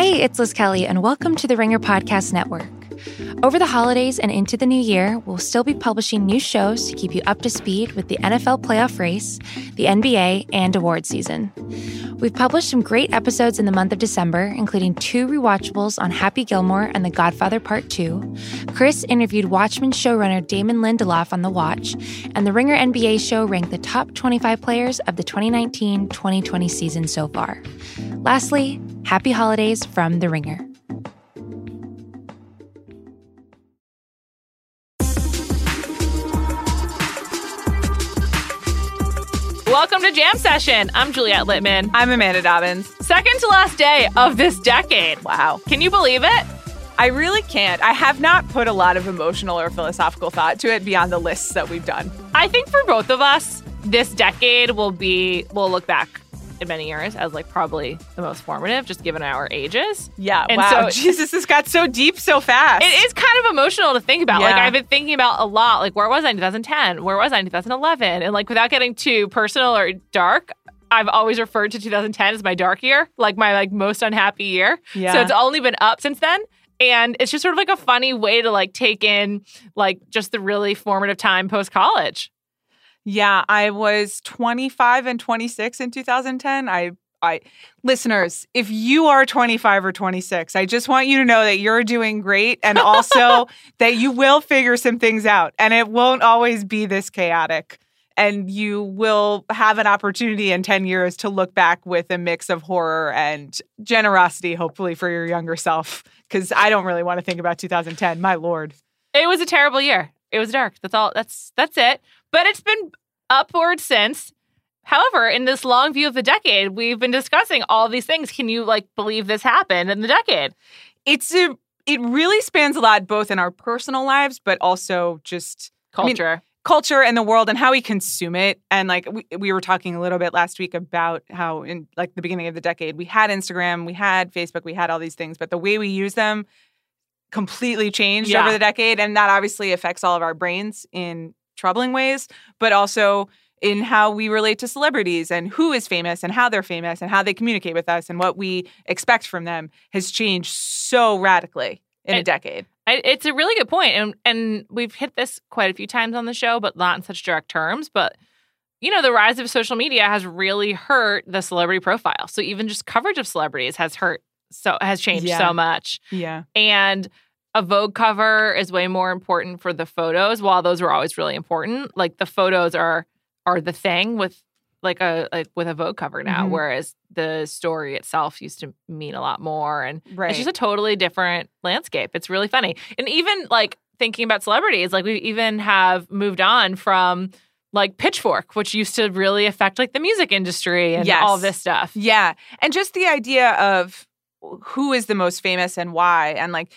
Hey, it's Liz Kelly, and welcome to the Ringer Podcast Network. Over the holidays and into the new year, we'll still be publishing new shows to keep you up to speed with the NFL playoff race, the NBA, and award season. We've published some great episodes in the month of December, including two rewatchables on Happy Gilmore and The Godfather Part 2. Chris interviewed Watchmen showrunner Damon Lindelof on The Watch, and the Ringer NBA show ranked the top 25 players of the 2019 2020 season so far. Lastly, happy holidays from The Ringer. Welcome to Jam Session. I'm Juliet Litman. I'm Amanda Dobbins. Second to last day of this decade. Wow. Can you believe it? I really can't. I have not put a lot of emotional or philosophical thought to it beyond the lists that we've done. I think for both of us, this decade will be, we'll look back in many years as like probably the most formative, just given our ages. Yeah. And wow. so- Jesus, this got so deep so fast. It is kind of emotional to think about. Like I've been thinking about a lot. Like where was I in 2010? Where was I in 2011? And like without getting too personal or dark, I've always referred to 2010 as my dark year, like my like most unhappy year. Yeah. So it's only been up since then. And it's just sort of like a funny way to like take in like just the really formative time post college. Yeah, I was 25 and 26 in 2010. I I listeners, if you are 25 or 26, I just want you to know that you're doing great and also that you will figure some things out and it won't always be this chaotic. And you will have an opportunity in 10 years to look back with a mix of horror and generosity, hopefully, for your younger self. Because I don't really want to think about 2010. My lord. It was a terrible year. It was dark. That's all. That's that's it. But it's been upward since. However, in this long view of the decade, we've been discussing all these things. Can you like believe this happened in the decade? It's a, it really spans a lot, both in our personal lives, but also just I mean, Culture. culture and the world and how we consume it. And like we, we were talking a little bit last week about how in like the beginning of the decade, we had Instagram, we had Facebook, we had all these things, but the way we use them completely changed Yeah. over the decade. And that obviously affects all of our brains in troubling ways, but also in how we relate to celebrities and who is famous and how they're famous and how they communicate with us and what we expect from them has changed so radically in a decade. I, it's a really good point, and and we've hit this quite a few times on the show, but not in such direct terms. But you know, the rise of social media has really hurt the celebrity profile. So even just coverage of celebrities has hurt so has changed Yeah. so much. Yeah. and a Vogue cover is way more important for the photos. While those were always really important, like the photos are are the thing with like a like with a Vogue cover now, Mhm. whereas the story itself used to mean a lot more. And Right. it's just a totally different landscape. It's really funny, and even like thinking about celebrities, like we even have moved on from like Pitchfork, which used to really affect like the music industry and Yes. all this stuff. Yeah. And just the idea of who is the most famous and why. And like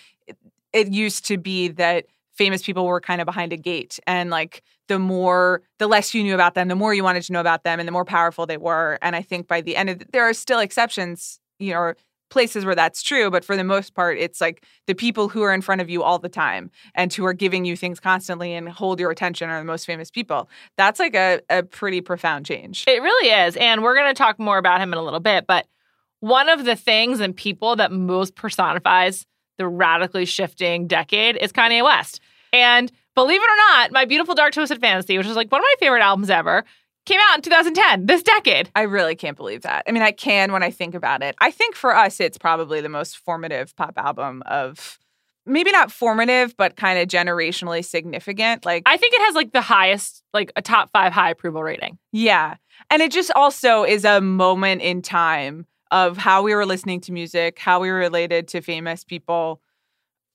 it, used to be that famous people were kind of behind a gate. And like the more, the less you knew about them, the more you wanted to know about them and the more powerful they were. And I think by the end of, the, there are still exceptions, you know, places where that's true. But for the most part, it's like the people who are in front of you all the time and who are giving you things constantly and hold your attention are the most famous people. That's like a, a pretty profound change. It really is. And we're going to talk more about him in a little bit. But one of the things and people that most personifies the radically shifting decade is Kanye West. And believe it or not, My Beautiful Dark Twisted Fantasy, which is like one of my favorite albums ever, came out in 2010, this decade. I really can't believe that. I mean, I can when I think about it. I think for us, it's probably the most formative pop album of maybe not formative, but kind of generationally significant. Like, I think it has like the highest, like a top five high approval rating. yeah. And it just also is a moment in time of how we were listening to music, how we related to famous people,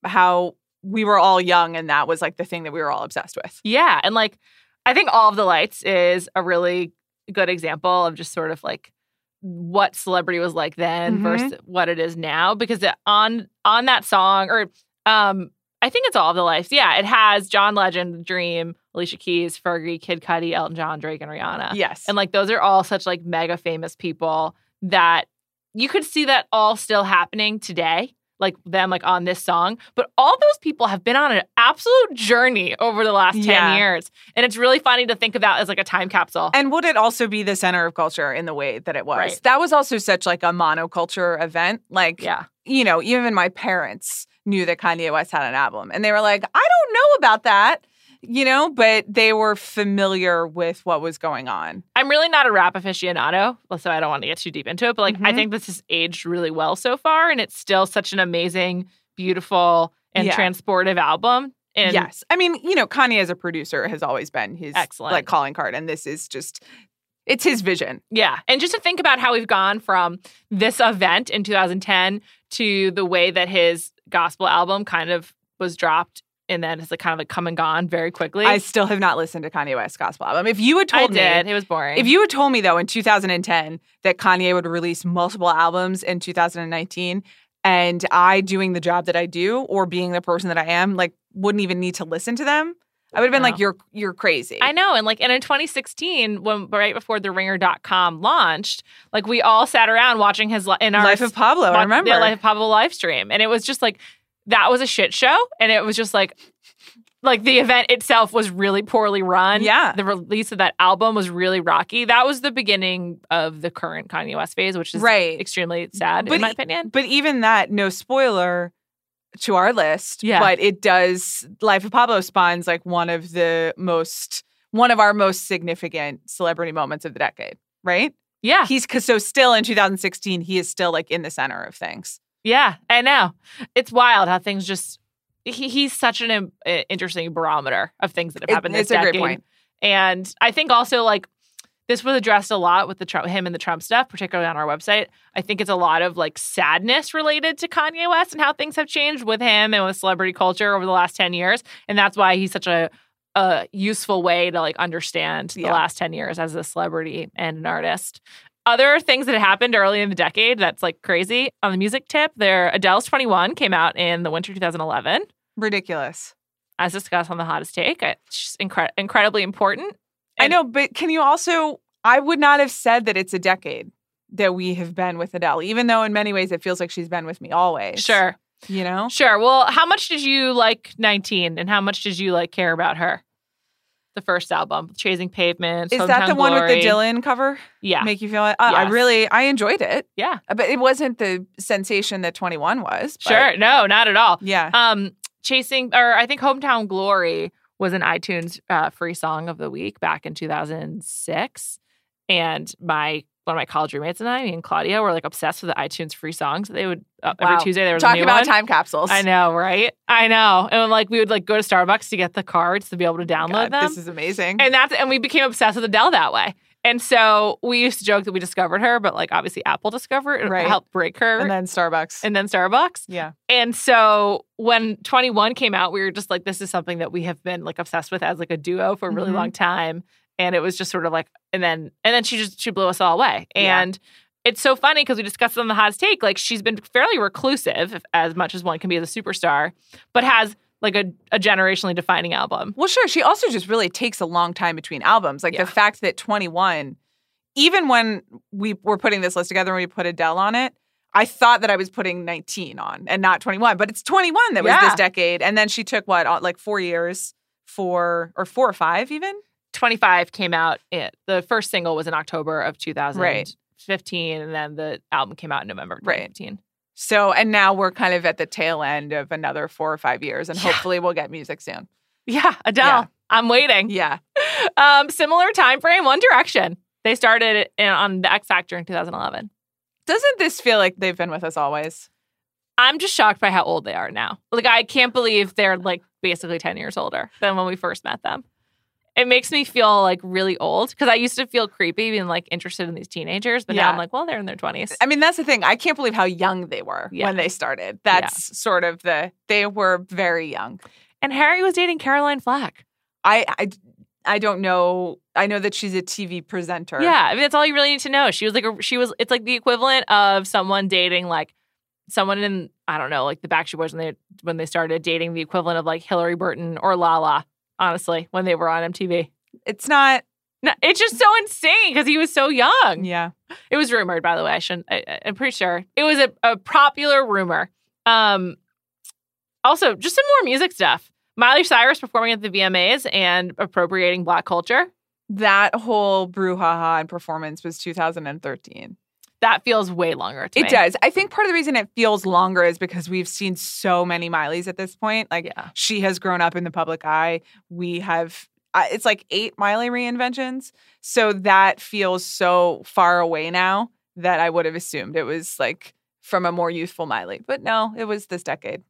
how we were all young, and that was like the thing that we were all obsessed with. Yeah. And like, I think All of the Lights is a really good example of just sort of like what celebrity was like then Mhm. versus what it is now. Because it- on on that song, or um, I think it's All of the Lights. Yeah, it has John Legend, Dream, Alicia Keys, Fergie, Kid Cudi, Elton John, Drake, and Rihanna. Yes. And like those are all such like mega famous people that you could see that all still happening today, like them like on this song. But all those people have been on an absolute journey over the last 10 Yeah. years. And it's really funny to think about as like a time capsule. And would it also be the center of culture in the way that it was? Right. That was also such like a monoculture event. Like yeah. you know, even my parents knew that Kanye West had an album and they were like, I don't know about that, you know, but they were familiar with what was going on. I'm really not a rap aficionado, so I don't want to get too deep into it. But like, I Mhm. think this has aged really well so far, and it's still such an amazing, beautiful, and Yeah. transportive album. And yes. I mean, you know, Kanye as a producer has always been his Excellent. like calling card and this is just it's his vision. Yeah. And just to think about how we've gone from this event in 2010 to the way that his gospel album kind of was dropped and then it's like kind of like come and gone very quickly. I still have not listened to Kanye West's gospel album. If you had I told me did. It was boring. If you had told me though in 2010 that Kanye would release multiple albums in 2019 and I doing the job that I do or being the person that I am like wouldn't even need to listen to them, I would have been like you're you're crazy. I know. And like, and in 2016, when right before the ringer.com launched, like we all sat around watching his in our Life of Pablo, I remember. the Life of Pablo live stream. And it was just like, that was a shit show. And it was just like, like the event itself was really poorly run. Yeah. The release of that album was really rocky. That was the beginning of the current Kanye West phase, which is Right. extremely sad But in my opinion. But even that, no spoiler to our list. Yeah. But it does Life of Pablo spawns like one of the most one of our most significant celebrity moments of the decade, right? Yeah. He's cause so still in 2016, he is still like in the center of things. Yeah, I know. It's wild how things just. He, he's such an uh, interesting barometer of things that have It- happened this it's a great decade. point. And I think also like this was addressed a lot with the Trump, him and the Trump stuff, particularly on our website. I think it's a lot of like sadness related to Kanye West and how things have changed with him and with celebrity culture over the last ten years, and that's why he's such a a useful way to like understand the last ten years as a celebrity and an artist. Other things that happened early in the decade that's like crazy on the music tip. There, Adele's 21 came out in the winter 2011 Ridiculous. as discussed on the hottest take. It's incre- incredibly important. I know, but can you also? I would not have said that it's a decade that we have been with Adele, even though in many ways it feels like she's been with me always. Sure. You know? Sure. Well, how much did you like 19 and how much did you like care about her? The first album, Chasing Pavements. Is that Hometown the one with the Dylan cover? Yeah. Make you feel like, uh, I really, I enjoyed it. Yeah. Uh, But it wasn't the sensation that 21 was. but- Sure. No, not at all. Yeah. Um, Chasing, or I think Hometown Glory was an iTunes uh, free song of the week back in 2006. And my one of my college roommates and I, me and Claudia, were like obsessed with the iTunes free songs. They would uh, Wow. every Tuesday there was Talking about one. time capsules. I know, right? I know. And like we would like go to Starbucks to get the cards to be able to download God, them. This is amazing. and that's and we became obsessed with Adele that way. And so we used to joke that we discovered her, but like obviously Apple discovered it, Right. helped break her, and then Starbucks. and then Starbucks. yeah. And so when 21 came out, we were just like, this is something that we have been like obsessed with as like a duo for a really Mhm. long time. And it was just sort of like, and then and then she just she blew us all away. Yeah. And it's so funny because we discussed it on the hottest take. Like she's been fairly reclusive, as much as one can be as a superstar, but has like a, a generationally defining album. Well, sure. She also just really takes a long time between albums. Like Yeah. the fact that 21, even when we were putting this list together and we put Adele on it, I thought that I was putting 19 on and not 21, but it's 21 that was Yeah. this decade. And then she took what, like four years for, or four or five even? 25 came out. It, the first single was in October of 2015, and then the album came out in November of Right. 2015. So, and now we're kind of at the tail end of another four or five years, and Yeah. hopefully we'll get music soon. Yeah, Adele. Yeah. I'm waiting. Yeah. Um, similar time frame, One Direction. They started in, on the X Factor in 2011. Doesn't this feel like they've been with us always? I'm just shocked by how old they are now. Like I can't believe they're like basically 10 years older than when we first met them. It makes me feel like really old because I used to feel creepy being like interested in these teenagers, but now I'm like, well, they're in their 20s. I mean, that's the thing. I can't believe how young they were Yeah. when they started. That's sort of the, they were very young. And Harry was dating Caroline Flack. I, I, I don't know. I know that she's a TV presenter. Yeah, I mean that's all you really need to know. She was like a, she was it's like the equivalent of someone dating like someone in I don't know like the Backstreet Boys when they when they started dating the equivalent of like Hilarie Burton or Lala. Honestly, when they were on MTV, It's not. no, it's just so insane because he was so young. Yeah. It was rumored, by the way. I shouldn't. I, I'm pretty sure it was a, a popular rumor. Um, also, just some more music stuff. Miley Cyrus performing at the VMAs and appropriating Black culture. That whole brouhaha and performance was 2013. That feels way longer It me. does. I think part of the reason it feels longer is because we've seen so many Mileys at this point. Like Yeah. she has grown up in the public eye. We have it's like eight Miley reinventions. So that feels so far away now that I would have assumed it was like from a more youthful Miley. But no, it was this decade.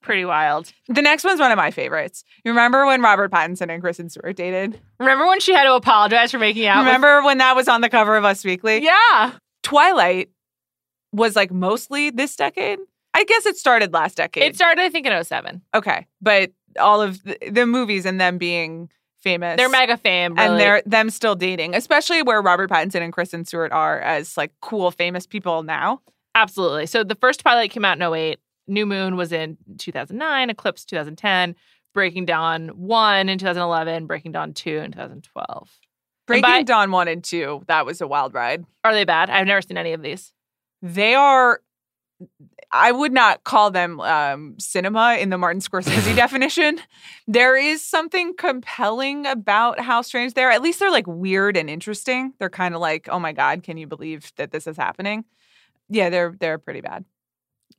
Pretty wild. The next one's one of my favorites. You remember when Robert Pattinson and Kristen Stewart dated? Remember when she had to apologize for making out? with- Remember when that was on the cover of Us Weekly? Yeah. Twilight was like mostly this decade. I guess it started last decade. It started, I think, in 07. okay, but all of the, the movies and them being famous, They're mega fame. Really. and they're them still dating, especially where Robert Pattinson and Kristen Stewart are as like cool famous people now. Absolutely. So the first Twilight came out in 08. New Moon was in 2009, Eclipse 2010, Breaking Dawn 1 in 2011, Breaking Dawn 2 in 2012. Breaking by- Dawn one and two, that was a wild ride. Are they bad? I've never seen any of these. They are. I would not call them um, cinema in the Martin Scorsese definition. There is something compelling about how strange they are. At least they're like weird and interesting. They're kind of like, oh my god, can you believe that this is happening? Yeah, they're they're pretty bad.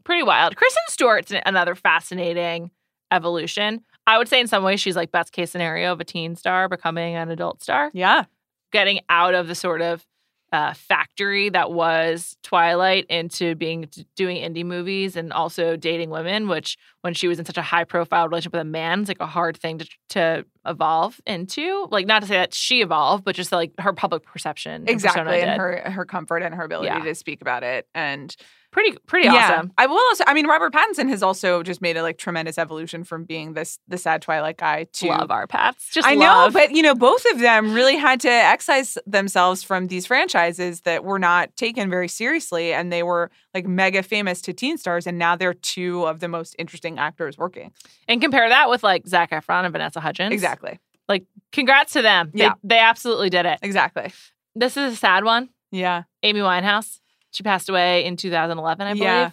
Pretty wild. Kristen Stewart's another fascinating evolution. I would say in some ways she's like best case scenario of a teen star becoming an adult star. Yeah, getting out of the sort of uh, factory that was Twilight into being doing indie movies and also dating women, which when she was in such a high profile relationship with a man, is like a hard thing to to evolve into. Like not to say that she evolved, but just like her public perception, exactly. And did. her her comfort and her ability Yeah. to speak about it and pretty pretty yeah. awesome. I will also. I mean, Robert Pattinson has also just made a like tremendous evolution from being this the sad Twilight guy to Love our pats. Just I know, but you know, both of them really had to excise themselves from these franchises that were not taken very seriously, and they were like mega famous to teen stars, and now they're two of the most interesting actors working. and compare that with like Zac Efron and Vanessa Hudgens. Exactly, Like Congrats to them. They, Yeah. they absolutely did it. exactly. This is a sad one. Yeah, Amy Winehouse. She passed away in 2011, I believe. Yeah.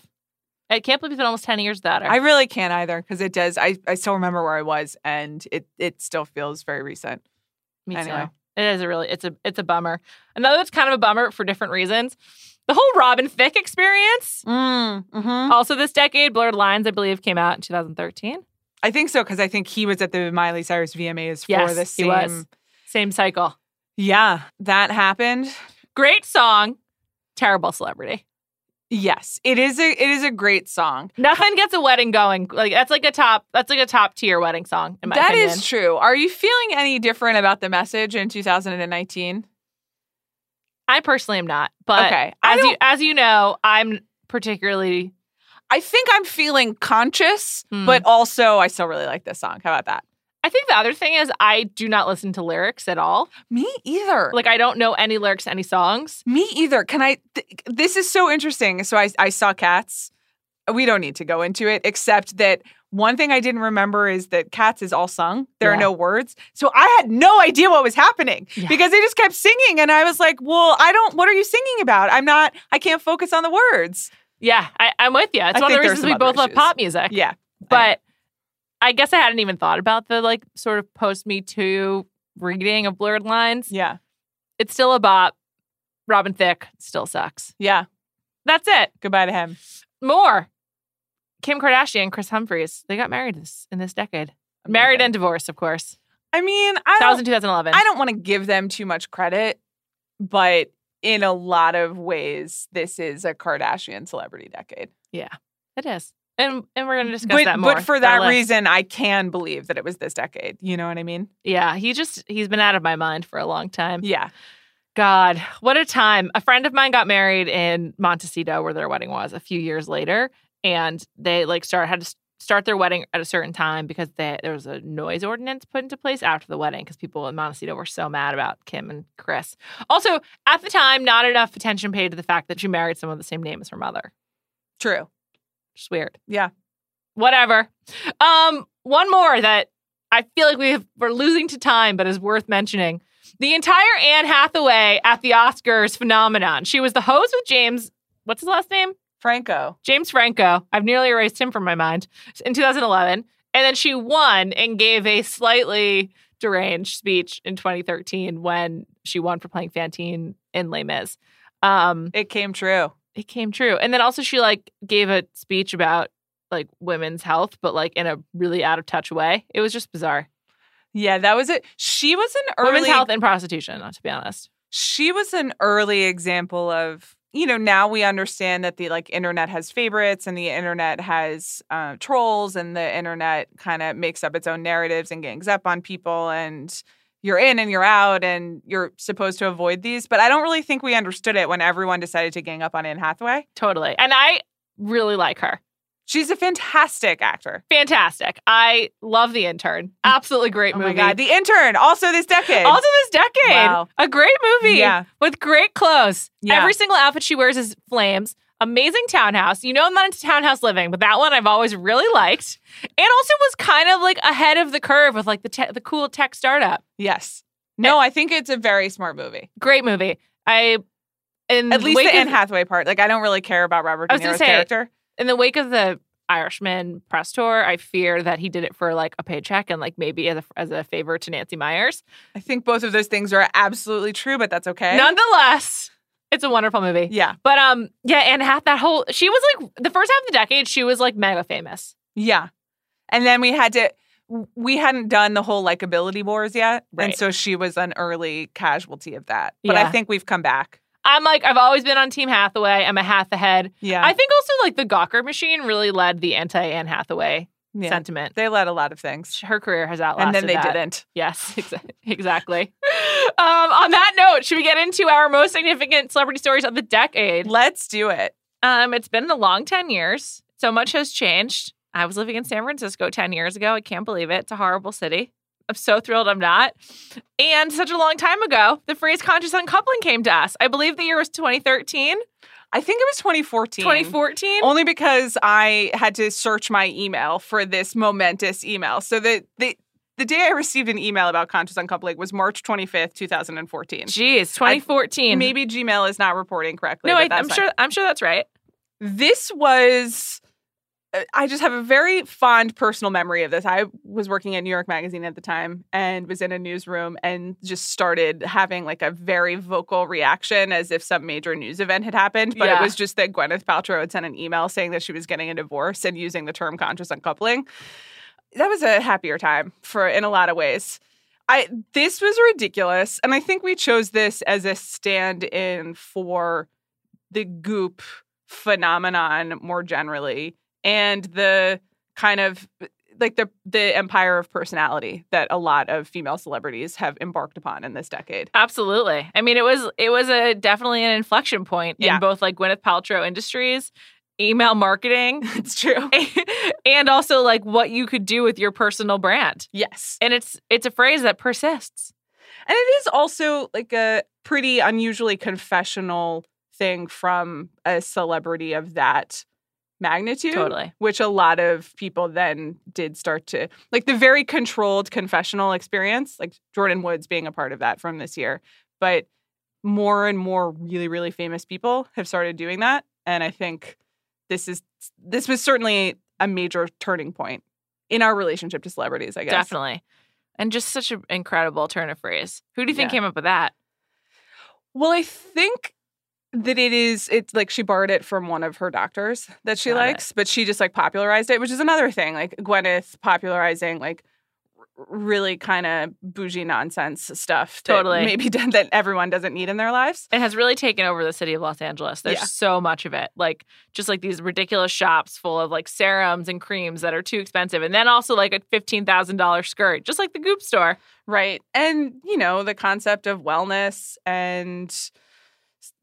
I can't believe it's been almost 10 years her. I really can't either because it does. I I still remember where I was, and it it still feels very recent. Me anyway. too. It is a really it's a it's a bummer. Another that's kind of a bummer for different reasons. The whole Robin Thicke experience. Mm, hmm Also this decade, Blurred Lines, I believe, came out in 2013. I think so because I think he was at the Miley Cyrus VMAs for Yes, the he same. was. Same cycle. Yeah, that happened. Great song, terrible celebrity. Yes, it is a it is a great song. Nothing gets a wedding going. Like that's like a top that's like a top tier wedding song in my That is opinion. true. Are you feeling any different about the message in 2019? I personally am not, but Okay, I as you as you know, I'm particularly I think I'm feeling conscious, Hmm. but also I still really like this song. How about that? I think the other thing is I do not listen to lyrics at all. Me either. Like I don't know any lyrics any songs. Me either. Can I? Th- this is so interesting. So I, I saw Cats. We don't need to go into it, except that one thing I didn't remember is that Cats is all sung. There are no words. So I had no idea what was happening Yeah. because they just kept singing. And I was like, well, I don't, what are you singing about? I'm not, I can't focus on the words. Yeah, I, I'm with you. It's I one of the reasons we both love pop music. Yeah. But I guess I hadn't even thought about the like sort of post Me Too reading of blurred lines. Yeah. It's still a bop. Robin Thicke still sucks. Yeah. That's it. Goodbye to him. More. Kim Kardashian, Kris Humphries. They got married this in this decade. Married and divorced, of course. I mean, I That was in 2011. I don't want to give them too much credit, but in a lot of ways, this is a Kardashian celebrity decade. Yeah, it is. And and we're gonna discuss But, that more. but for that reason, I can believe that it was this decade. You know what I mean? Yeah, he just he's been out of my mind for a long time. Yeah. God, what a time. A friend of mine got married in Montecito where their wedding was a few years later. And they like start had to start their wedding at a certain time because they, there was a noise ordinance put into place after the wedding because people in Montecito were so mad about Kim and Kris. Also, at the time, not enough attention paid to the fact that she married someone the same name as her mother. True. Just weird. Yeah. Whatever. Um, one more that I feel like we have, we're losing to time, but is worth mentioning. The entire Anne Hathaway at the Oscars phenomenon. She was the host with James. What's his last name? Franco. James Franco. I've nearly erased him from my mind in 2011. And then she won and gave a slightly deranged speech in 2013 when she won for playing Fantine in Les Mis. Um, It came true. It came true. And then also she like gave a speech about like women's health, but like in a really out of touch way. It was just bizarre. Yeah, that was it. She was an early Women's health and prostitution, not to be honest. she was an early example of you know now we understand that the like internet has favorites and the internet has uh, trolls and the internet kind of makes up its own narratives and gangs up on people and you're in and you're out and you're supposed to avoid these but i don't really think we understood it when everyone decided to gang up on anne hathaway Totally. And I really like her. she's a fantastic actor Fantastic. I love the intern. Mm. Absolutely great oh movie. my god the intern also this decade Also this decade. Wow. A great movie. Yeah. With great clothes. Yeah. Every single outfit she wears is flames. Amazing townhouse. You know I'm not into townhouse living, but that one I've always really liked. And also was kind of like ahead of the curve with like the te- the cool tech startup. yes no eh. i think it's a very smart movie Great movie. I in at least the Anne Hathaway part. Like, I don't really care about Robert De Niro's say- character. in the wake of the Irishman press tour, I fear that he did it for like a paycheck and like maybe as a, as a favor to Nancy Meyers. I think both of those things are absolutely true, but that's okay. Nonetheless, it's a wonderful movie. Yeah, But um, yeah, and Hath that whole she was like the first half of the decade, she was like mega famous. yeah. And then we had to. We hadn't done the whole likability wars yet, and so she was an early casualty of that. But I think we've come back. I'm like I've always been on Team Hathaway. I'm a Hath ahead. Yeah, I think also like the Gawker machine really led the anti Anne Hathaway yeah. sentiment. They led a lot of things, Her career has outlasted and then they that. didn't. Yes, exactly. um, on that note, should we get into our most significant celebrity stories of the decade? Let's do it. Um, it's been a long 10 years. So much has changed. I was living in San Francisco 10 years ago. I can't believe it. It's a horrible city. I'm so thrilled I'm not. And such a long time ago, the phrase conscious uncoupling came to us. I believe the year was 2013, I think it was 2014. 2014. Only because I had to search my email for this momentous email. So the the the day I received an email about conscious uncoupling was March 25th, 2014. Jeez, 2014. Maybe Gmail is not reporting correctly. no, I, I'm fine. sure. I'm sure that's right. This was. Uh, I just have a very fond personal memory of this. I was working at New York Magazine at the time and was in a newsroom and just started having like a very vocal reaction as if some major news event had happened. But it was just that Gwyneth Paltrow had sent an email saying that she was getting a divorce and using the term conscious uncoupling. That was a happier time for in a lot of ways. I this was ridiculous, and I think we chose this as a stand-in for the goop phenomenon more generally and the kind of like the the empire of personality that a lot of female celebrities have embarked upon in this decade. Absolutely. I mean, it was it was a definitely an inflection point Yeah. in both like Gwyneth Paltrow Industries, email marketing, It's true. and also like what you could do with your personal brand. Yes. And it's it's a phrase that persists. And it is also like a pretty unusually confessional thing from a celebrity of that magnitude. Totally. Which a lot of people then did start to like the very controlled confessional experience, like Jordyn Woods being a part of that from this year. But more and more really, really famous people have started doing that. And I think this is this was certainly a major turning point in our relationship to celebrities, I guess. Definitely. And just such an incredible turn of phrase. Who do you think Yeah. came up with that? Well, I think that it is it's like she borrowed it from one of her doctors that she Got it. likes, but she just like popularized it, which is another thing. Like Gwyneth popularizing like r- really kind of bougie nonsense stuff Totally. maybe that everyone doesn't need in their lives. It has really taken over the city of Los Angeles. There's Yeah. so much of it. Like just like these ridiculous shops full of like serums and creams that are too expensive. And then also like a $15,000 skirt, just like the Goop store. Right. And, you know, the concept of wellness and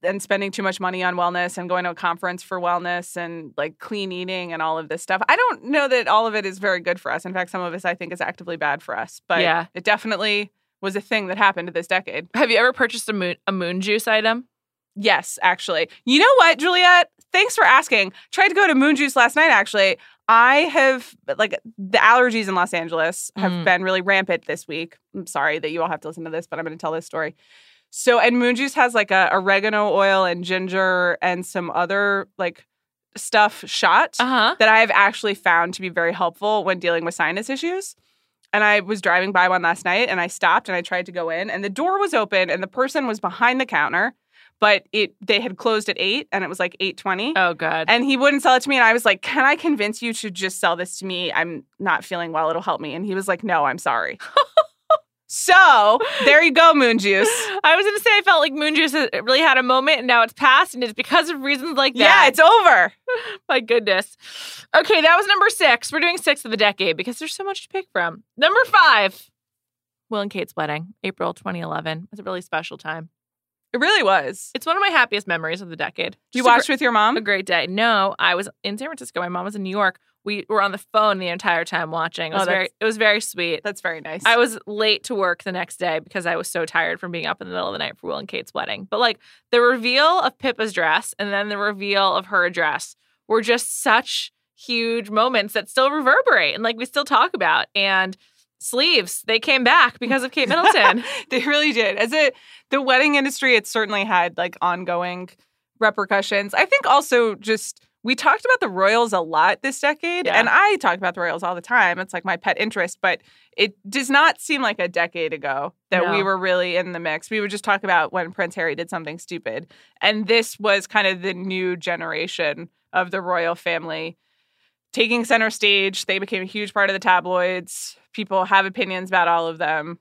and spending too much money on wellness and going to a conference for wellness and like clean eating and all of this stuff. I don't know that all of it is very good for us. In fact, some of this I think is actively bad for us. But Yeah. it definitely was a thing that happened this decade. Have you ever purchased a moon, a moon juice item? Yes, actually. You know what, Juliet? Thanks for asking. Tried to go to Moon Juice last night, actually. I have, like, the allergies in Los Angeles have Mm. been really rampant this week. I'm sorry that you all have to listen to this, but I'm going to tell this story. So, and Moon Juice has like a oregano oil and ginger and some other like stuff shot Uh huh. that I have actually found to be very helpful when dealing with sinus issues. And I was driving by one last night and I stopped and I tried to go in and the door was open and the person was behind the counter, but it they had closed at eight and it was like eight twenty. Oh, God. And he wouldn't sell it to me. And I was like, Can I convince you to just sell this to me? I'm not feeling well. It'll help me. And he was like, No, I'm sorry. so there you go, Moon Juice. I was going to say, I felt like Moon Juice really had a moment and now it's passed, and it's because of reasons like that. Yeah, it's over. My goodness. Okay, that was number six. We're doing six of the decade because there's so much to pick from. Number five, Will and Kate's wedding, April 2011. It was a really special time. It really was. It's one of my happiest memories of the decade. You Just a watched with your mom? a great day. No, I was in San Francisco. My mom was in New York. We were on the phone the entire time watching. It Oh, was very it was very sweet. That's very nice. I was late to work the next day because I was so tired from being up in the middle of the night for Will and Kate's wedding. But like the reveal of Pippa's dress and then the reveal of her dress were just such huge moments that still reverberate and like we still talk about. And sleeves, they came back because of Kate Middleton. they really did. As it the wedding industry, it certainly had like ongoing repercussions. I think also just we talked about the royals a lot this decade, Yeah. and I talk about the royals all the time. It's like my pet interest, but it does not seem like a decade ago that we were really in the mix. We would just talk about when Prince Harry did something stupid, and this was kind of the new generation of the royal family taking center stage. They became a huge part of the tabloids. People have opinions about all of them.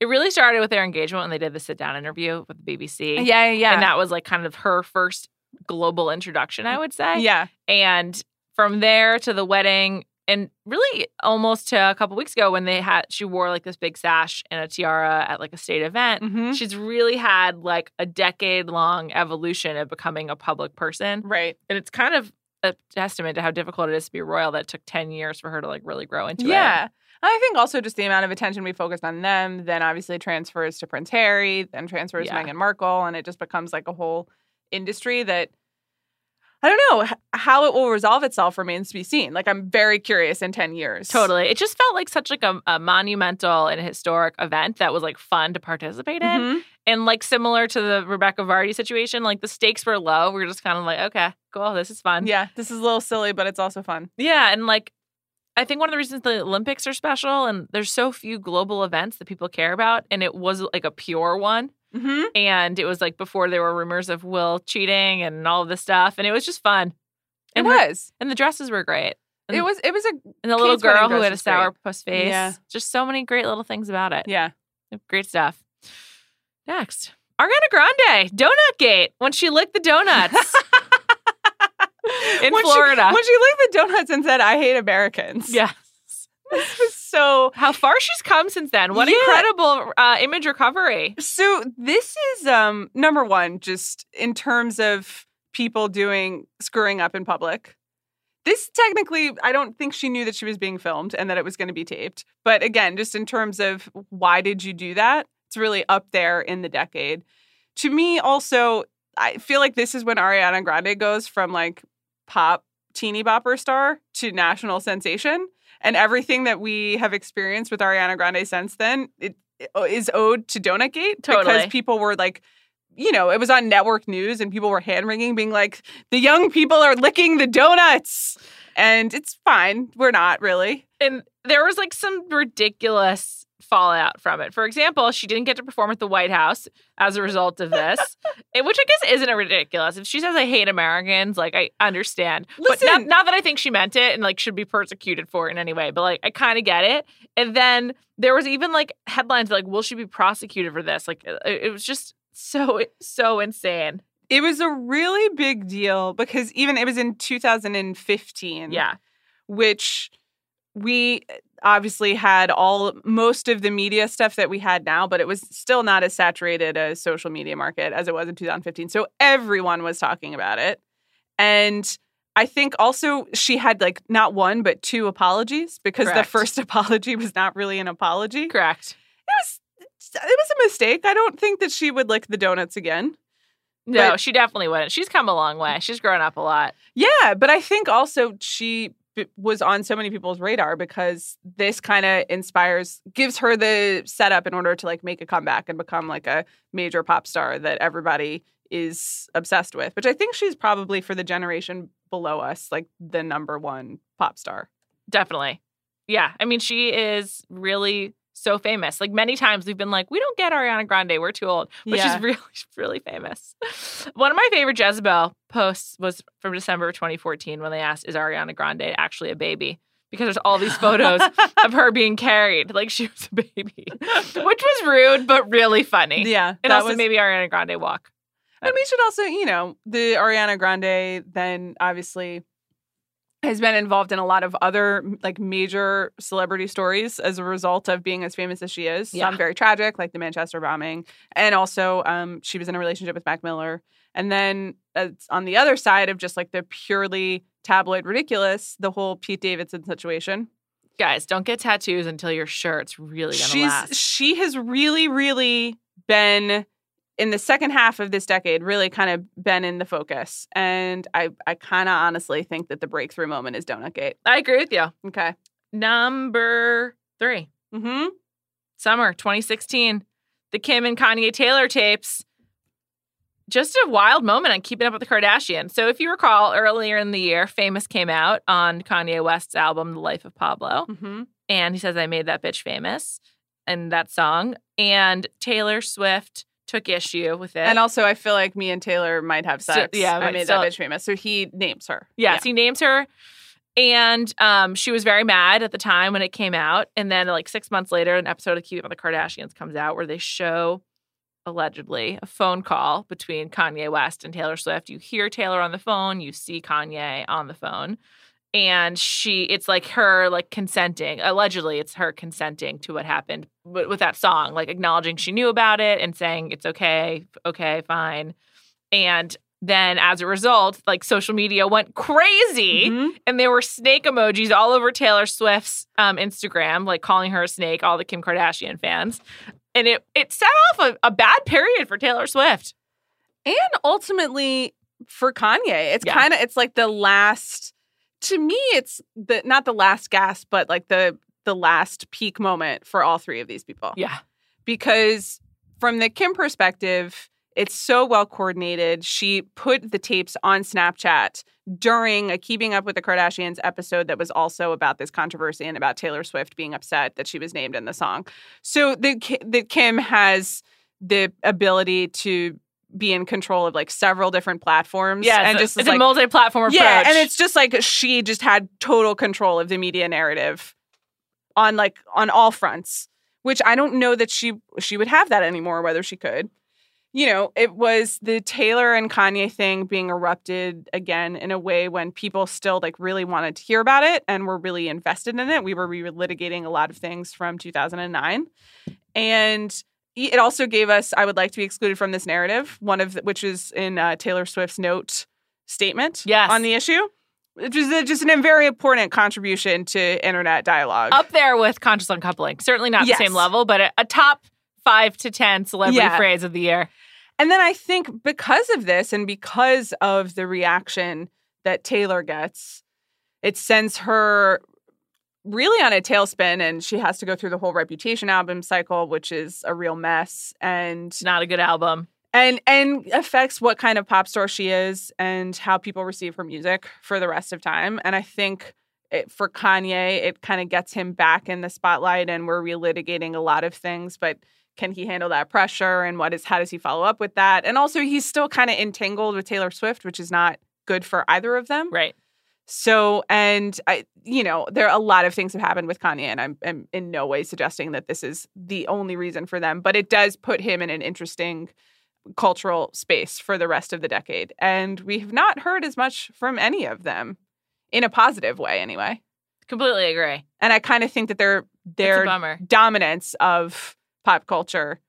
it really started with their engagement when they did the sit down interview with the BBC. Yeah, yeah, And that was like kind of her first global introduction, I would say. yeah. And from there to the wedding, and really almost to a couple weeks ago when they had she wore like this big sash and a tiara at like a state event. Mhm. She's really had like a decade long evolution of becoming a public person. Right. And it's kind of a testament to how difficult it is to be royal that it took 10 years for her to like really grow into it. Yeah. I think also just the amount of attention we focused on them, then obviously transfers to Prince Harry, then transfers Yeah. to Meghan Markle, and it just becomes like a whole industry that I don't know how it will resolve itself remains to be seen. Like I'm very curious in 10 years. Totally. It just felt like such like a, a monumental and historic event that was like fun to participate in. Mhm. And like similar to the Rebekah Vardy situation, like the stakes were low. We were just kind of like, okay, cool, this is fun. Yeah, this is a little silly, but it's also fun. Yeah, and like I think one of the reasons the Olympics are special and there's so few global events that people care about and it was like a pure one hmm and it was like before there were rumors of Will cheating and all of this stuff and it was just fun. It And her- was. and the dresses were great. And, It was. It was a. and the little girl who had a was great. sour puss face. Yeah. Just so many great little things about it. Yeah. Great stuff. Next. Ariana Grande, Donut Gate, when she licked the donuts in When she- Florida. when she licked the donuts and said, "I hate Americans." yes. This was so How far she's come since then. What Yeah. incredible uh, image recovery. So this is um number one, just in terms of people doing screwing up in public. This technically, I don't think she knew that she was being filmed and that it was going to be taped. But again, just in terms of why did you do that? It's really up there in the decade. To me, also, I feel like this is when Ariana Grande goes from like pop teeny bopper star to national sensation. And everything that we have experienced with Ariana Grande since then, it it is owed to Donut Gate because people were like, you know, it was on network news and people were hand wringing, being like, the young people are licking the donuts. And it's fine. We're not really. And there was like some ridiculous fallout from it. For example, she didn't get to perform at the White House as a result of this, which I guess isn't a ridiculous. If she says I hate Americans, like I understand. but not, not that I think she meant it and like should be persecuted for it in any way, but like I kind of get it. And then there was even like headlines like, will she be prosecuted for this? Like it, it was just so, so insane. It was a really big deal because even it was in 2015. Yeah. which we obviously had all most of the media stuff that we had now, but it was still not as saturated a social media market as it was in 2015. So everyone was talking about it. And I think also she had like not one, but two apologies because the first apology was not really an apology. Correct. It was it was a mistake. I don't think that she would lick the donuts again. No, But- she definitely wouldn't. She's come a long way. She's grown up a lot. Yeah, but I think also she was on so many people's radar because this kind of inspires, gives her the setup in order to like make a comeback and become like a major pop star that everybody is obsessed with, which I think she's probably for the generation below us, like the number one pop star. Definitely. Yeah. I mean, she is really so famous. Like many times we've been like, we don't get Ariana Grande, we're too old. But Yeah. she's really, really famous. One of my favorite Jezebel posts was from December of 2014 when they asked, Is Ariana Grande actually a baby? Because there's all these photos of her being carried like she was a baby, which was rude, but really funny. yeah, And that also was- maybe Ariana Grande walk. And we should also, you know, the Ariana Grande then obviously has been involved in a lot of other like major celebrity stories as a result of being as famous as she is. Yeah. Some very tragic, like the Manchester bombing, and also um, she was in a relationship with Mac Miller. And then uh, on the other side of just like the purely tabloid ridiculous, the whole Pete Davidson situation. Guys, don't get tattoos until you're sure it's really to She's last. she has really, really been in the second half of this decade, really kind of been in the focus. And I, I kind of honestly think that the breakthrough moment is Donut Gate. I agree with you. Okay. Number three. Mm-hmm. summer 2016, the Kim and Kanye Taylor tapes. Just a wild moment on Keeping Up with the Kardashians. So, if you recall, earlier in the year, Famous came out on Kanye West's album, The Life of Pablo. Mm-hmm. And he says, I made that bitch famous in that song. And Taylor Swift took issue with it. And also, I feel like me and Taylor might have So- sex. yeah, I made still- that bitch famous. So he names her. Yes, he names her. And um, she was very mad at the time when it came out. And then, like six months later, an episode of Keeping Up with the Kardashians comes out where they show allegedly a phone call between Kanye West and Taylor Swift. You hear Taylor on the phone, you see Kanye on the phone. And she, it's like her like consenting. Allegedly, it's her consenting to what happened with, with that song, like acknowledging she knew about it and saying it's okay, okay, fine. And then as a result, like social media went crazy Mhm. and there were snake emojis all over Taylor Swift's um, Instagram, like calling her a snake, all the Kim Kardashian fans. And it it set off a, a bad period for Taylor Swift. And ultimately for Kanye, it's Yeah. kind of it's like the last. To me, it's the not the last gasp, but like the the last peak moment for all three of these people. Yeah. because from the Kim perspective, it's so well coordinated. She put the tapes on Snapchat during a Keeping Up with the Kardashians episode that was also about this controversy and about Taylor Swift being upset that she was named in the song. So the the Kim has the ability to be in control of like several different platforms Yeah. and just a, it's a multi platform approach. yeah, and it's just like she just had total control of the media narrative on like on all fronts, which I don't know that she she would have that anymore, whether she could. You know, it was the Taylor and Kanye thing being erupted again in a way when people still like really wanted to hear about it and were really invested in it. We were re-litigating a lot of things from 2009. And it also gave us I would like to be excluded from this narrative, one of the, which is in uh, Taylor Swift's note statement Yes. on the issue. Which is a- just a very important contribution to internet dialogue. up there with conscious uncoupling. Certainly not Yes. the same level, but a, a top five to 10 celebrity Yeah. phrase of the year. And then I think because of this and because of the reaction that Taylor gets, it sends her really on a tailspin and she has to go through the whole reputation album cycle which is a real mess and It's not a good album. and and affects what kind of pop star she is and how people receive her music for the rest of time and i think it, for kanye it kind of gets him back in the spotlight and we're relitigating a lot of things but can he handle that pressure and what is how does he follow up with that and also he's still kind of entangled with taylor swift which is not good for either of them Right. So, and I, you know, there are a lot of things have happened with Kanye, and I'm, I'm in no way suggesting that this is the only reason for them, but it does put him in an interesting cultural space for the rest of the decade. And we have not heard as much from any of them in a positive way, anyway. Completely agree. And I kind of think that their their dominance of pop culture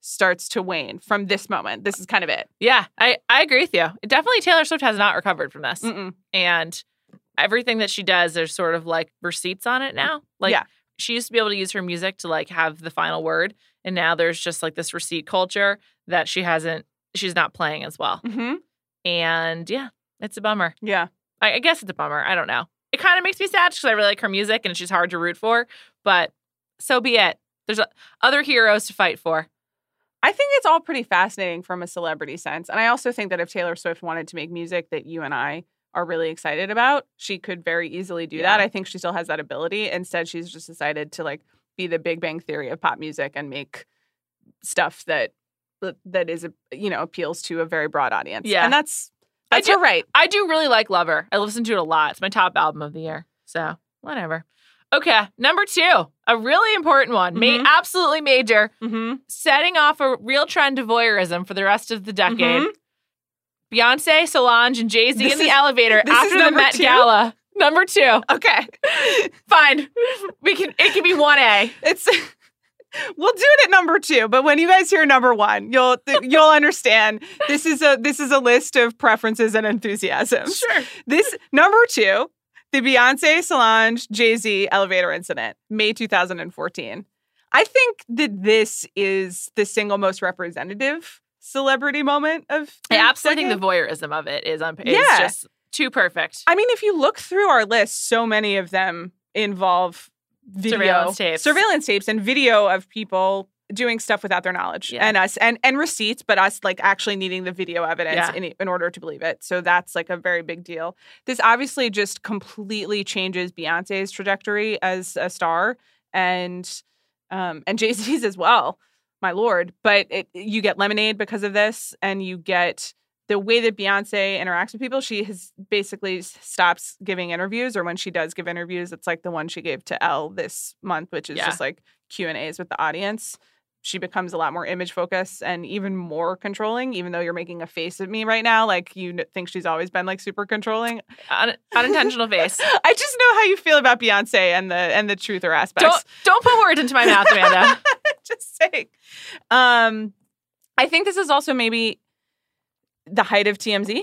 starts to wane from this moment. This is kind of it. Yeah, I, I agree with you. Definitely Taylor Swift has not recovered from this. Mm-mm. And everything that she does, there's sort of like receipts on it now. Like Yeah. she used to be able to use her music to like have the final word. And now there's just like this receipt culture that she hasn't, she's not playing as well. hmm And yeah, it's a bummer. Yeah. I, I guess it's a bummer. I don't know. It kind of makes me sad because I really like her music and she's hard to root for, but so be it. There's other heroes to fight for. I think it's all pretty fascinating from a celebrity sense. And I also think that if Taylor Swift wanted to make music that you and I are really excited about, she could very easily do that. I think she still has that ability. Instead, she's just decided to like be the Big Bang Theory of pop music and make stuff that that is you know appeals to a very broad audience. Yeah. and that's I that's do- right. I do really like Lover. I listen to it a lot. It's my top album of the year. So whatever. Okay, number two, a really important one, ma- Mhm. absolutely major, Mm-hmm. setting off a real trend of voyeurism for the rest of the decade. Mhm. Beyonce, Solange, and Jay Z in the is- elevator after the Met two? Gala. Number two, Okay, fine. We can. It can be one A. it's we'll do it at number two. But when you guys hear number one, you'll you'll understand this is a this is a list of preferences and enthusiasms. Sure. This number two, the Beyonce Solange Jay Z elevator incident, May 2014. I think that this is the single most representative celebrity moment of. I absolutely think the voyeurism of it is, un- is Yeah. just too perfect. I mean, if you look through our list, so many of them involve video, Surveillance tapes. surveillance tapes, and video of people doing stuff without their knowledge, Yeah. and us, and and receipts, but us like actually needing the video evidence Yeah. in, in order to believe it. So that's like a very big deal. This obviously just completely changes Beyonce's trajectory as a star, and um, and Jay Z's as well. My lord, but it, you get lemonade because of this, and you get the way that Beyonce interacts with people, she has basically stops giving interviews, or when she does give interviews, it's like the one she gave to Elle this month, which is Yeah. just like Q and A's with the audience. She becomes a lot more image focused and even more controlling. Even though you're making a face at me right now, like you think she's always been like super controlling. Un- unintentional face. I just know how you feel about Beyonce and the and the truth or aspects. Don't don't put words into my mouth, Amanda. just saying. Um, I think this is also maybe the height of TMZ.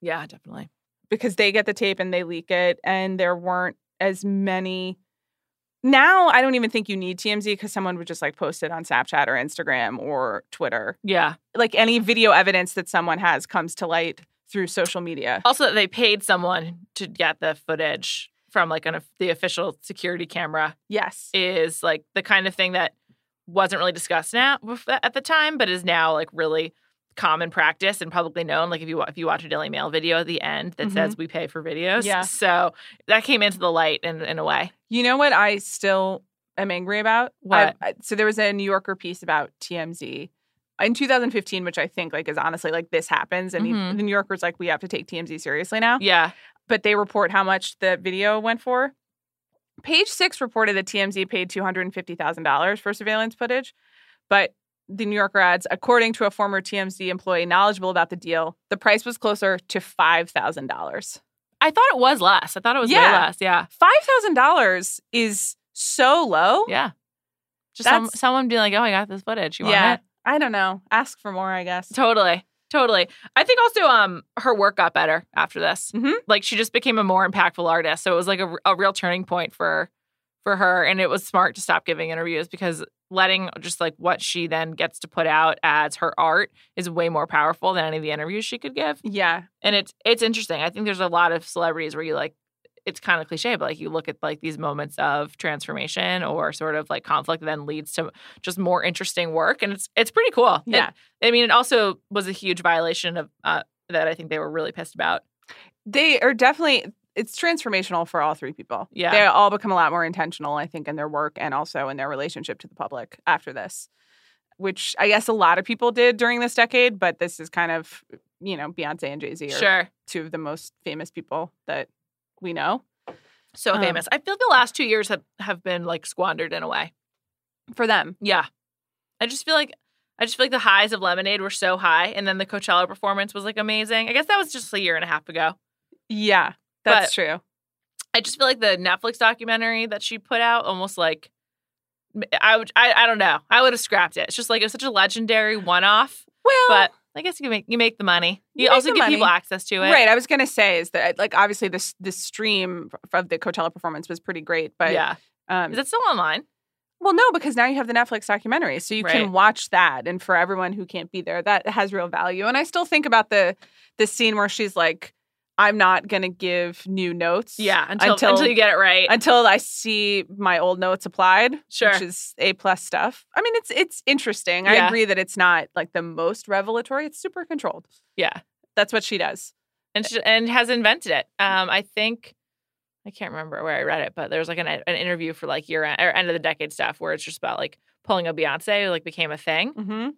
yeah, definitely. because they get the tape and they leak it and there weren't as many now i don't even think you need tmz because someone would just like post it on snapchat or instagram or twitter Yeah. like any video evidence that someone has comes to light through social media Also, that they paid someone to get the footage from like an, the official security camera yes is like the kind of thing that wasn't really discussed now at the time, but is now like really common practice and publicly known. Like if you if you watch a Daily Mail video at the end that says we pay for videos, Yeah. So that came into the light in in a way. you know what i still am angry about What? I- so there was a new yorker piece about tmz in 2015 which i think like is honestly like this happens and Mhm. the new yorker's like we have to take tmz seriously now Yeah. but they report how much the video went for. Page six reported that TMZ paid $250,000 for surveillance footage, but the New Yorker adds, according to a former TMZ employee knowledgeable about the deal, the price was closer to $5,000. I thought it was less. I thought it was way Yeah. less. Yeah. $5,000 is so low. Yeah. Just some, someone being like, "Oh, I got this footage. You want Yeah. it?" I don't know. Ask for more, I guess. Totally. Totally. I think also um her work got better after this. Mhm. Like she just became a more impactful artist. So it was like a, a real turning point for for her and it was smart to stop giving interviews because letting just like what she then gets to put out as her art is way more powerful than any of the interviews she could give. Yeah. And it's it's interesting. I think there's a lot of celebrities where you like it's kind of cliche, but like you look at like these moments of transformation or sort of like conflict that then leads to just more interesting work, and it's it's pretty cool. It- Yeah. I mean, it also was a huge violation of uh, that. I think they were really pissed about. They are definitely it's transformational for all three people. Yeah. They all become a lot more intentional, I think, in their work and also in their relationship to the public after this. Which I guess a lot of people did during this decade, but this is kind of, you know, Beyonce and Jay-Z are Sure, two of the most famous people that we know. so Um, famous. I feel the last two years have have been like squandered in a way. For them. Yeah, I just feel like. I just feel like the highs of Lemonade were so high, and then the Coachella performance was like amazing. I guess that was just a year and a half ago. Yeah, that's But- true. I just feel like the Netflix documentary that she put out almost like I would I, I don't know. I would have scrapped it. It's just like it was such a legendary one off. Well, But I guess you can make you make the money. You, You also give money. people access to it. right. I was gonna say is that like obviously this this stream of the Coachella performance was pretty great, but yeah. um, Is it still online? Well, no, because now you have the Netflix documentary, so you Right. can watch that. And for everyone who can't be there, that has real value. And I still think about the the scene where she's like, "I'm not going to give new notes, Yeah. Until Until- until, you get it right. until I see my old notes applied, Sure. which is a plus stuff." I mean, it's it's interesting. I agree that it's not like the most revelatory. It's super controlled. yeah. That's what she does. And she, and has invented it. Um, I think I can't remember where I read it, but there was like an, an interview for like year end or end of the decade stuff where it's just about like pulling a Beyonce who like became a thing. Mm-hmm.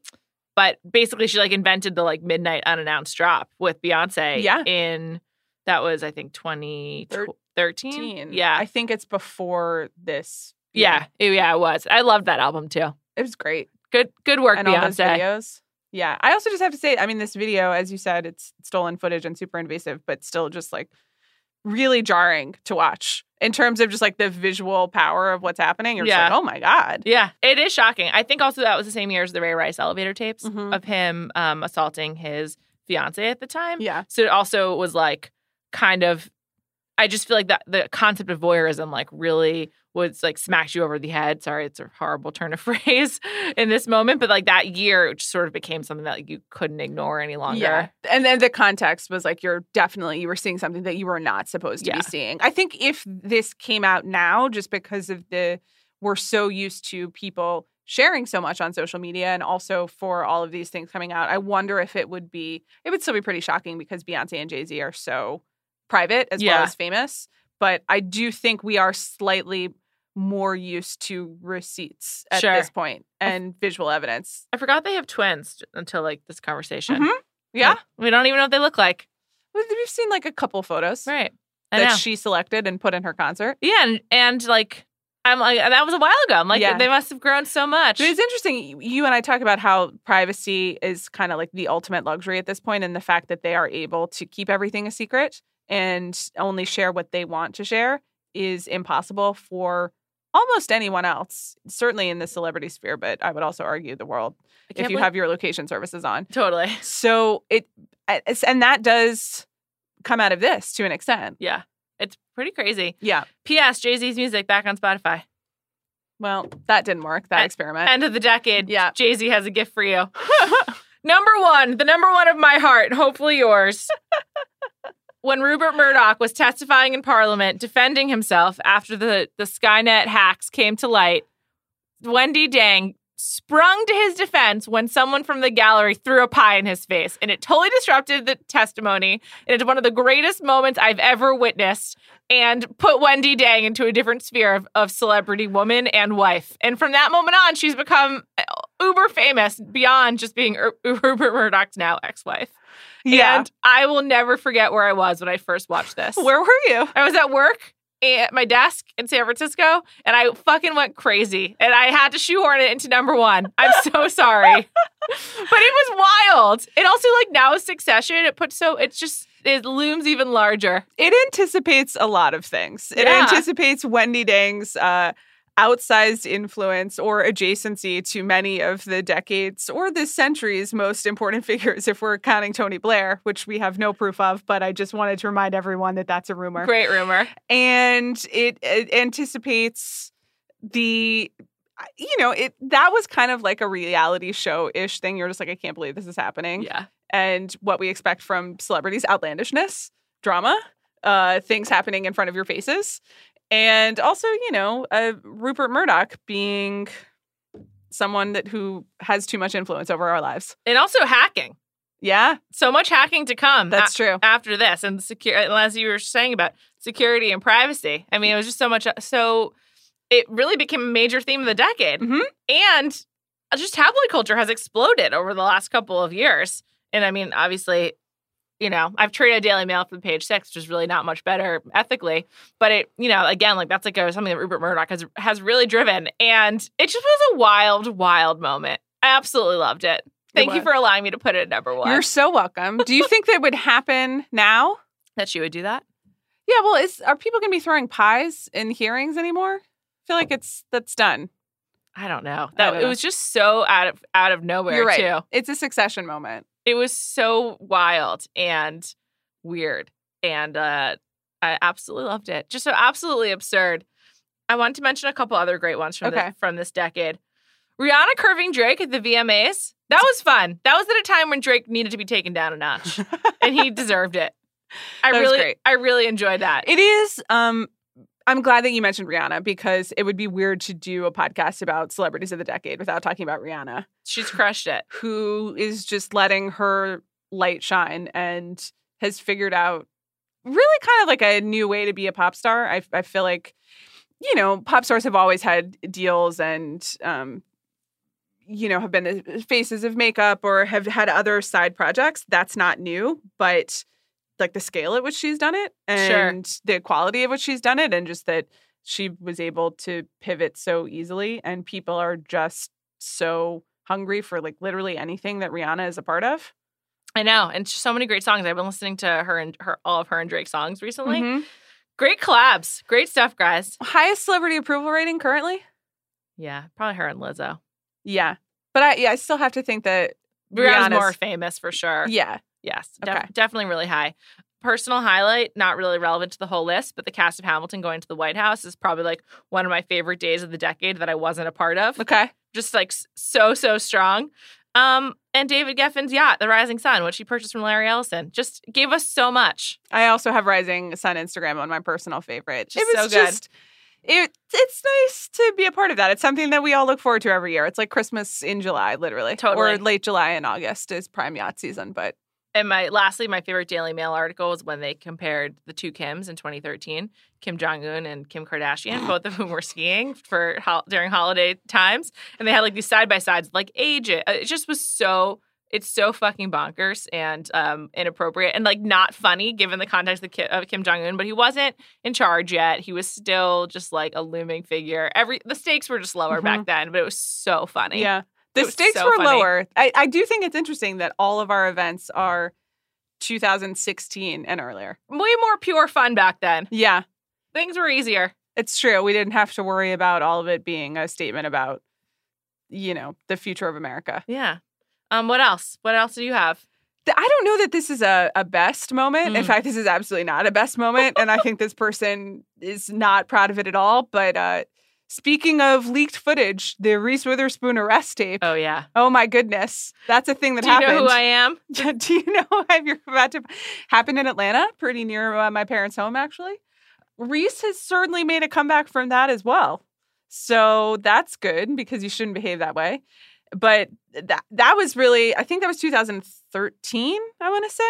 But basically, she like invented the like midnight unannounced drop with Beyonce. Yeah. In that was I think 2013. Yeah. I think it's before this. yeah. It- yeah. It was. I loved that album too. It was great. Good. Good work, and all those Beyonce. videos. Yeah. I also just have to say, I mean, this video, as you said, it's stolen footage and super invasive, but still just like really jarring to watch in terms of just like the visual power of what's happening. You're Yeah. just like, oh my God. Yeah, it is shocking. I think also that was the same year as the Ray Rice elevator tapes Mhm. of him um, assaulting his fiance at the time. Yeah. So it also was like kind of. I just feel like that the concept of voyeurism like really was like smacked you over the head. Sorry, it's a horrible turn of phrase in this moment, but like that year, it just sort of became something that like, you couldn't ignore any longer. Yeah. And then the context was like you're definitely you were seeing something that you were not supposed to Yeah. be seeing. I think if this came out now just because of the we're so used to people sharing so much on social media and also for all of these things coming out, I wonder if it would be it would still be pretty shocking because Beyonce and Jay-Z are so private as well as famous, but I do think we are slightly more used to receipts at Sure. this point and visual evidence. I forgot they have twins until like this conversation. Mhm. Yeah. Like, we don't even know what they look like. We've seen like a couple photos. Right. I that know. she selected and put in her concert. Yeah, and, and like I'm like that was a while ago. I'm like Yeah. they must have grown so much. But it's interesting. You and I talk about how privacy is kind of like the ultimate luxury at this point, and the fact that they are able to keep everything a secret and only share what they want to share is impossible for almost anyone else. Certainly in the celebrity sphere, but I would also argue the world if you believe- have your location services on. totally. So it, and that does come out of this to an extent. Yeah, it's pretty crazy. Yeah. P.S. Jay Z's music back on Spotify. Well, that didn't work. That And- experiment. End of the decade. Yeah. Jay Z has a gift for you. number one, the number one of my heart, hopefully yours. when Rupert Murdoch was testifying in Parliament defending himself after the, the Skynet hacks came to light, Wendi Deng sprung to his defense when someone from the gallery threw a pie in his face. And it totally disrupted the testimony. And it's one of the greatest moments I've ever witnessed and put Wendi Deng into a different sphere of, of celebrity woman and wife. And from that moment on, she's become uh, uber famous beyond just being Rupert Murdoch's now ex wife. Yeah. And I will never forget where I was when I first watched this. Where were you? I was at work at my desk in San Francisco and I fucking went crazy and I had to shoehorn it into number one. I'm so sorry. but it was wild. It also like now is succession. It puts so it's just it looms even larger. it anticipates a lot of things. It Yeah. anticipates Wendi Deng's uh, outsized influence or adjacency to many of the decades or the century's most important figures, if we're counting Tony Blair, which we have no proof of, but I just wanted to remind everyone that that's a rumor. Great rumor. And it, it anticipates the. You know, it that was kind of like a reality show ish thing. You're just like, I can't believe this is happening Yeah. and what we expect from celebrities outlandishness drama uh things happening in front of your faces and also you know uh, rupert murdoch being someone that who has too much influence over our lives And also hacking. yeah So much hacking to come. that's a- true after this and secure as you were saying about security and privacy. I mean, it was just so much so it really became a major theme of the decade. Mhm. And just tabloid culture has exploded over the last couple of years. And I mean, obviously, you know, I've traded Daily Mail for the page six, which is really not much better ethically. But it, you know, again, like that's like a, something that Rupert Murdoch has has really driven. And it just was a wild, wild moment. I absolutely loved it. Thank you for allowing me to put it at number one. you're so welcome do you think that would happen now that she would do that. yeah well is are people gonna be throwing pies in hearings anymore i feel like it's that's done I don't know. That don't it was just so out of out of nowhere you're right too. it's a succession moment It was so wild and weird, and uh, I absolutely loved it. Just so absolutely absurd. I want to mention a couple other great ones from Okay. the, from this decade. Rihanna curving Drake at the VMAs. That was fun. That was at a time when Drake needed to be taken down a notch, and he deserved it. I That really, great. I really enjoyed that. It is. Um, I'm glad that you mentioned Rihanna because it would be weird to do a podcast about celebrities of the decade without talking about Rihanna, She's crushed it. who is just letting her light shine and has figured out really kind of like a new way to be a pop star. I, I feel like, you know, pop stars have always had deals and, um, you know, have been the faces of makeup or have had other side projects. That's not new, but like the scale at which she's done it and Sure. the quality of which she's done it, and just that she was able to pivot so easily, and people are just so hungry for like literally anything that Rihanna is a part of. I know, and so many great songs. I've been listening to her and her all of her and Drake songs recently. Mhm. Great collabs, great stuff, guys. Highest celebrity approval rating currently? Yeah, probably her and Lizzo. Yeah. But I yeah, I still have to think that Rihanna's, Rihanna's- more famous for sure. yeah. Yes, def- Okay. definitely really high. Personal highlight, not really relevant to the whole list, but the cast of Hamilton going to the White House is probably like one of my favorite days of the decade that I wasn't a part of. Okay. Just like so, so strong. Um, and David Geffen's yacht, The Rising Sun, which he purchased from Larry Ellison, just gave us so much. I also have Rising Sun Instagram on my personal favorite. Just it was so good. just it it's nice to be a part of that. It's something that we all look forward to every year. It's like Christmas in July, literally. Totally. Or late July and August is prime yacht season. But And my lastly, my favorite Daily Mail article was when they compared the two Kims in 2013, Kim Jong Un and Kim Kardashian, both of whom were skiing for during holiday times, and they had like these side by sides, like age. It It just was so. It's so fucking bonkers and um, inappropriate and like not funny given the context of, Ki- of Kim Jong Un. But he wasn't in charge yet. He was still just like a looming figure. Every the stakes were just lower back then, but it was so funny. yeah. The stakes so were funny. lower. I, I do think it's interesting that all of our events are 2016 and earlier. way more pure fun back then. Yeah. Things were easier. It's true. We didn't have to worry about all of it being a statement about, you know, the future of America. Yeah. Um. What else? What else do you have? I don't know that this is a, a best moment. In Mm. fact, this is absolutely not a best moment. and I think this person is not proud of it at all. But uh, speaking of leaked footage, the Reese Witherspoon arrest tape. Oh yeah. Oh my goodness. That's a thing that Do you happened. know who I am? Do you know you're about to happen in Atlanta, pretty near uh, my parents' home, actually? Reese has certainly made a comeback from that as well. So that's good because you shouldn't behave that way. But that that was really, I think that was 2013, I want to say.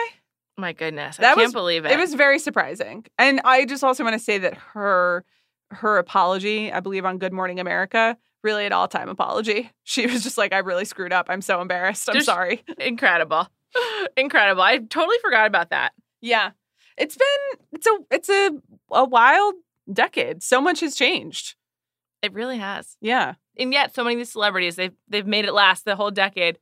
My goodness, I That can't was- believe it. It was very surprising. And I just also want to say that her her apology, I believe on Good Morning America, really an all-time apology. She was just like, I really screwed up. I'm so embarrassed. I'm Just- sorry. incredible, incredible. I totally forgot about that. Yeah. It's been it's a it's a a wild decade. So much has changed. It really has. Yeah. And yet, so many of these celebrities they've they've made it last the whole decade.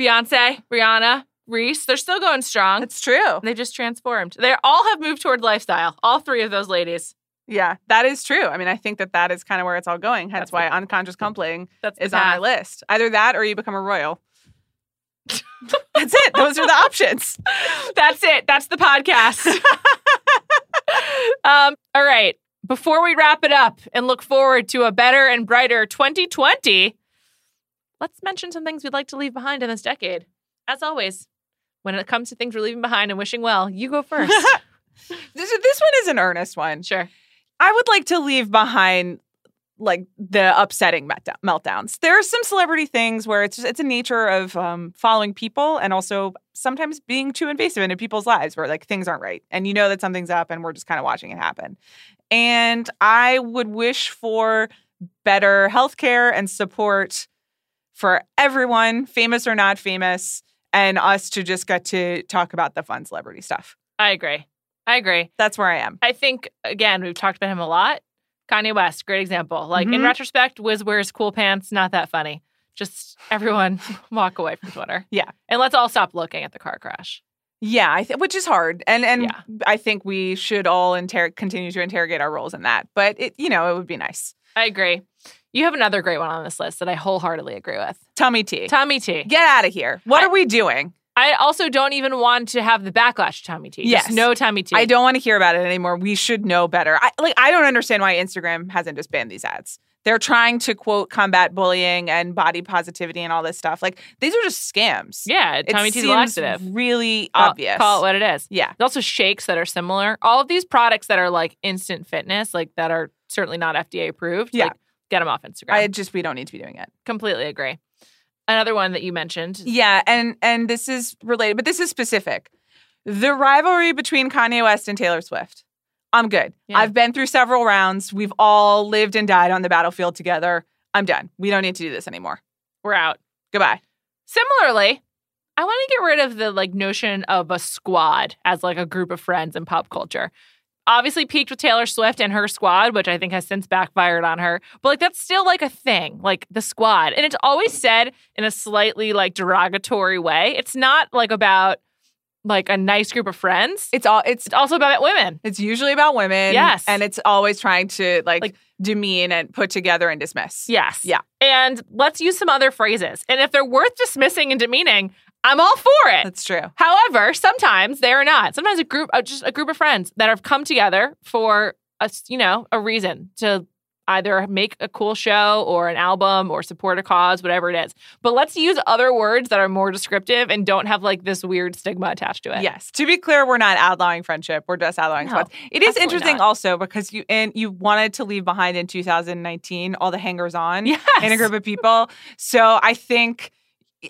Beyonce, Rihanna, Reese, they're still going strong. It's true. they just transformed. They all have moved toward lifestyle. All three of those ladies. Yeah, that is true. I mean, I think that that is kind of where it's all going. Hence That's why unconscious That's the is on my list. Either that or you become a royal. That's it. Those are the options. That's it. That's the podcast. um, all right. Before we wrap it up and look forward to a better and brighter 2020, let's mention some things we'd like to leave behind in this decade. As always, when it comes to things we're leaving behind and wishing well, you go first. This, this one is an earnest one. sure. I would like to leave behind like the upsetting meltdowns. There are some celebrity things where it's just, it's a nature of um, following people and also sometimes being too invasive into people's lives where like things aren't right and you know that something's up and we're just kind of watching it happen. And I would wish for better healthcare and support for everyone, famous or not famous, and us to just get to talk about the fun celebrity stuff. I agree. I agree. That's where I am. I think, again, we've talked about him a lot. Kanye West, great example. Like, in Mhm. retrospect, Wiz wears cool pants, not that funny. Just everyone walk away from Twitter. Yeah. And let's all stop looking at the car crash. Yeah, I th- which is hard, and and Yeah. I think we should all inter- continue to interrogate our roles in that. But it, you know, it would be nice. I agree. You have another great one on this list that I wholeheartedly agree with. Tummy Tea. Tommy T. get out of here. What I- are we doing? I also don't even want to have the backlash to Tommy T. Just Yes. no Tommy T. I don't want to hear about it anymore. We should know better. I, like, I don't understand why Instagram hasn't just banned these ads. They're trying to quote combat bullying and body positivity and all this stuff. Like these are just scams. Yeah, it Tommy T's seems laxative. really Call- obvious. Call it what it is. yeah, There's also shakes that are similar. All of these products that are like instant fitness, like that are certainly not FDA approved. Yeah. Like, get them off Instagram. I just we don't need to be doing it. completely agree. Another one that you mentioned. Yeah, and and this is related, but this is specific. The rivalry between Kanye West and Taylor Swift. I'm good. Yeah. I've been through several rounds. We've all lived and died on the battlefield together. I'm done. We don't need to do this anymore. We're out. Goodbye. Similarly, I want to get rid of the like notion of a squad as like a group of friends in pop culture. Obviously peaked with Taylor Swift and her squad, which I think has since backfired on her. But like that's still like a thing, like the squad. And it's always said in a slightly like derogatory way. It's not like about like a nice group of friends. It's all it's It's also about women. it's usually about women. Yes. And it's always trying to like, Like- demean and put together and dismiss. Yes. Yeah. And let's use some other phrases. And if they're worth dismissing and demeaning, I'm all for it. That's true. However, sometimes they are not. Sometimes a group, just a group of friends that have come together for a, you know, a reason to either make a cool show or an album or support a cause, whatever it is. But let's use other words that are more descriptive and don't have like this weird stigma attached to it. Yes. To be clear, we're not outlawing friendship. We're just outlawing No, squads. It is interesting not. also because you and you wanted to leave behind in 2019 all the hangers on Yes. in a group of people. So I think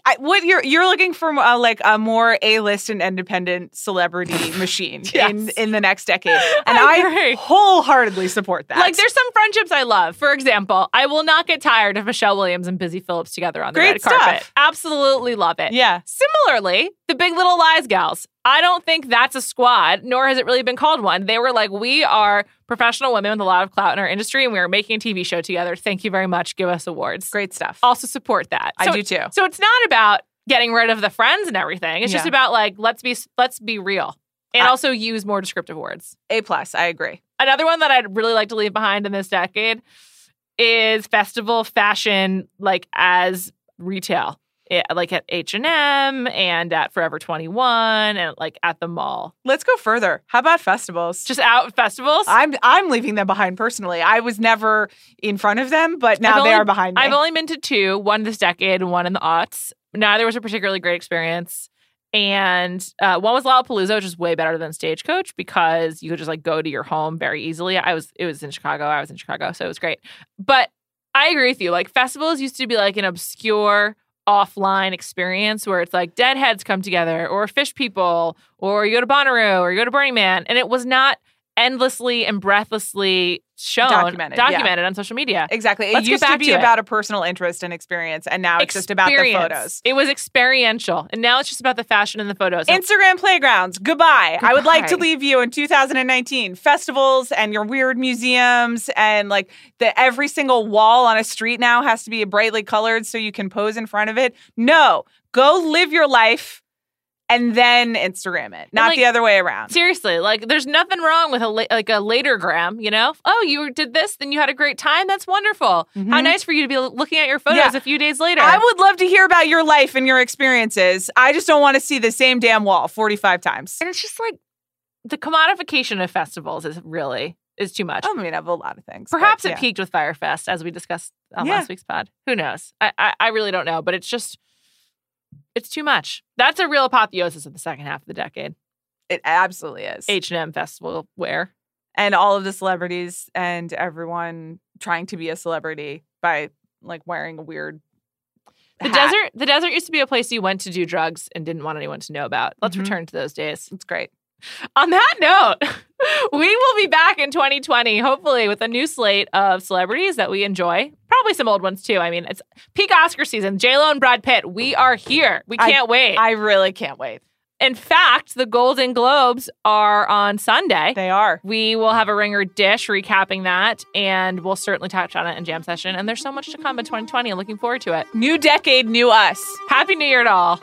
I, what you're you're looking for uh, like a more A-list and independent celebrity machine Yes. in in the next decade, and I I, wholeheartedly support that. Like there's some friendships I love. For example, I will not get tired of Michelle Williams and Busy Phillips together on the Great red carpet. stuff. Absolutely love it. yeah, Similarly, the Big Little Lies gals. I don't think that's a squad, nor has it really been called one. They were like, we are professional women with a lot of clout in our industry, and we are making a TV show together. Thank you very much. Give us awards. great stuff. Also support that. I do too. So it's not about getting rid of the friends and everything. It's just about like let's be let's be real, and I- also use more descriptive words. A plus. I agree. Another one that I'd really like to leave behind in this decade is festival fashion, like as retail, Like at H and at Forever Twenty One and like at the mall. Let's go further. How about festivals? Just out festivals. I'm I'm leaving them behind personally. I was never in front of them, but now I've they only- are behind me. I've only been to two, one this decade and one in the aughts. Neither was a particularly great experience. And uh, one was Lollapalooza, which is way better than Stagecoach because you could just like go to your home very easily. I was it was in Chicago. I was in Chicago, so it was great. But I agree with you. Like festivals used to be like an obscure offline experience where it's like deadheads come together or fish people or you go to Bonnaroo or you go to Burning Man and it was not endlessly and breathlessly shown Documented, yeah. on social media. exactly. It Let's used to be to about a personal interest and experience, and now it's just about the photos. It was experiential, and now it's just about the fashion and the photos. Instagram playgrounds, goodbye. I would like to leave you in 2019. Festivals and your weird museums and like the every single wall on a street now has to be brightly colored so you can pose in front of it. No, go live your life and then Instagram it, not like, the other way around. seriously, like, there's nothing wrong with a la- like a later gram. You know, oh, you did this, then you had a great time. That's wonderful. How Mhm. nice for you to be looking at your photos Yeah. a few days later. I would love to hear about your life and your experiences. I just don't want to see the same damn wall 45 times. and it's just like the commodification of festivals is really is too much. I mean, I have a lot of things. but Perhaps yeah. it peaked with Fyre Fest, as we discussed on Yeah. last week's pod. Who knows? I, I I really don't know, but it's just it's too much. That's a real apotheosis of the second half of the decade. It absolutely is. H and M festival wear. and all of the celebrities and everyone trying to be a celebrity by like wearing a weird The hat. desert, the desert used to be a place you went to do drugs and didn't want anyone to know about. Let's Mhm. return to those days. It's great. On that note, we will be back in 2020, hopefully, with a new slate of celebrities that we enjoy. Probably some old ones too. I mean, it's peak Oscar season. J Lo and Brad Pitt. We oh are here. We can't wait. I really can't wait. in fact, the Golden Globes are on Sunday. They are. We will have a ringer dish recapping that, and we'll certainly touch on it in Jam Session. And there's so much to come in 2020. I'm looking forward to it. New decade, new us. Happy New Year to all.